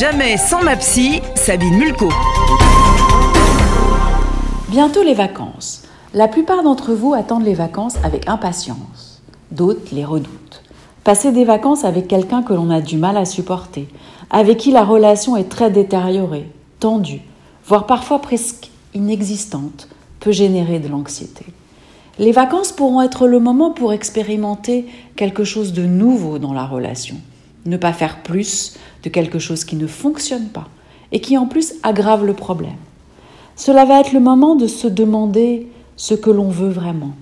Jamais sans ma psy, Sabine Mulco. Bientôt les vacances. La plupart d'entre vous attendent les vacances avec impatience. D'autres les redoutent. Passer des vacances avec quelqu'un que l'on a du mal à supporter, avec qui la relation est très détériorée, tendue, voire parfois presque inexistante, peut générer de l'anxiété. Les vacances pourront être le moment pour expérimenter quelque chose de nouveau dans la relation. Ne pas faire plus de quelque chose qui ne fonctionne pas et qui en plus aggrave le problème. Cela va être le moment de se demander ce que l'on veut vraiment.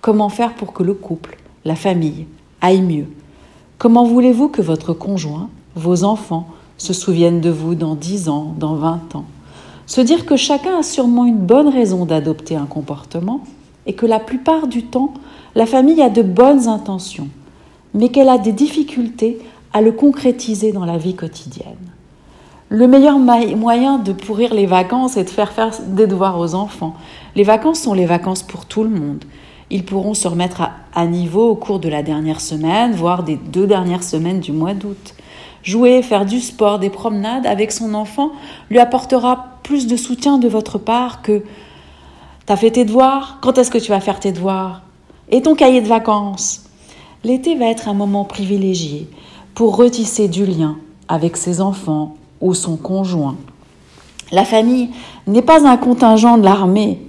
Comment faire pour que le couple, la famille, aille mieux? Comment voulez-vous que votre conjoint, vos enfants, se souviennent de vous dans 10 ans, dans 20 ans? Se dire que chacun a sûrement une bonne raison d'adopter un comportement et que la plupart du temps, la famille a de bonnes intentions, mais qu'elle a des difficultés à le concrétiser dans la vie quotidienne. Le meilleur moyen de pourrir les vacances est de faire faire des devoirs aux enfants. Les vacances sont les vacances pour tout le monde. Ils pourront se remettre à, niveau au cours de la dernière semaine, voire des deux dernières semaines du mois d'août. Jouer, faire du sport, des promenades avec son enfant lui apportera plus de soutien de votre part que T'as fait tes devoirs? Quand est-ce que tu vas faire tes devoirs? Et ton cahier de vacances L'été va être un moment privilégié pour retisser du lien avec ses enfants ou son conjoint. La famille n'est pas un contingent de l'armée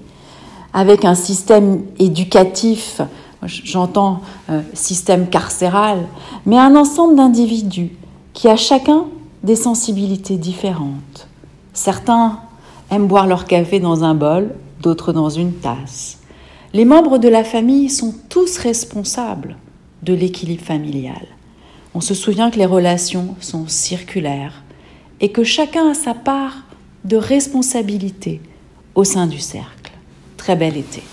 avec un système éducatif, j'entends euh, système carcéral, mais un ensemble d'individus qui a chacun des sensibilités différentes. Certains aiment boire leur café dans un bol, d'autres dans une tasse. Les membres de la famille sont tous responsables de l'équilibre familial. On se souvient que les relations sont circulaires et que chacun a sa part de responsabilité au sein du cercle. Très bel été.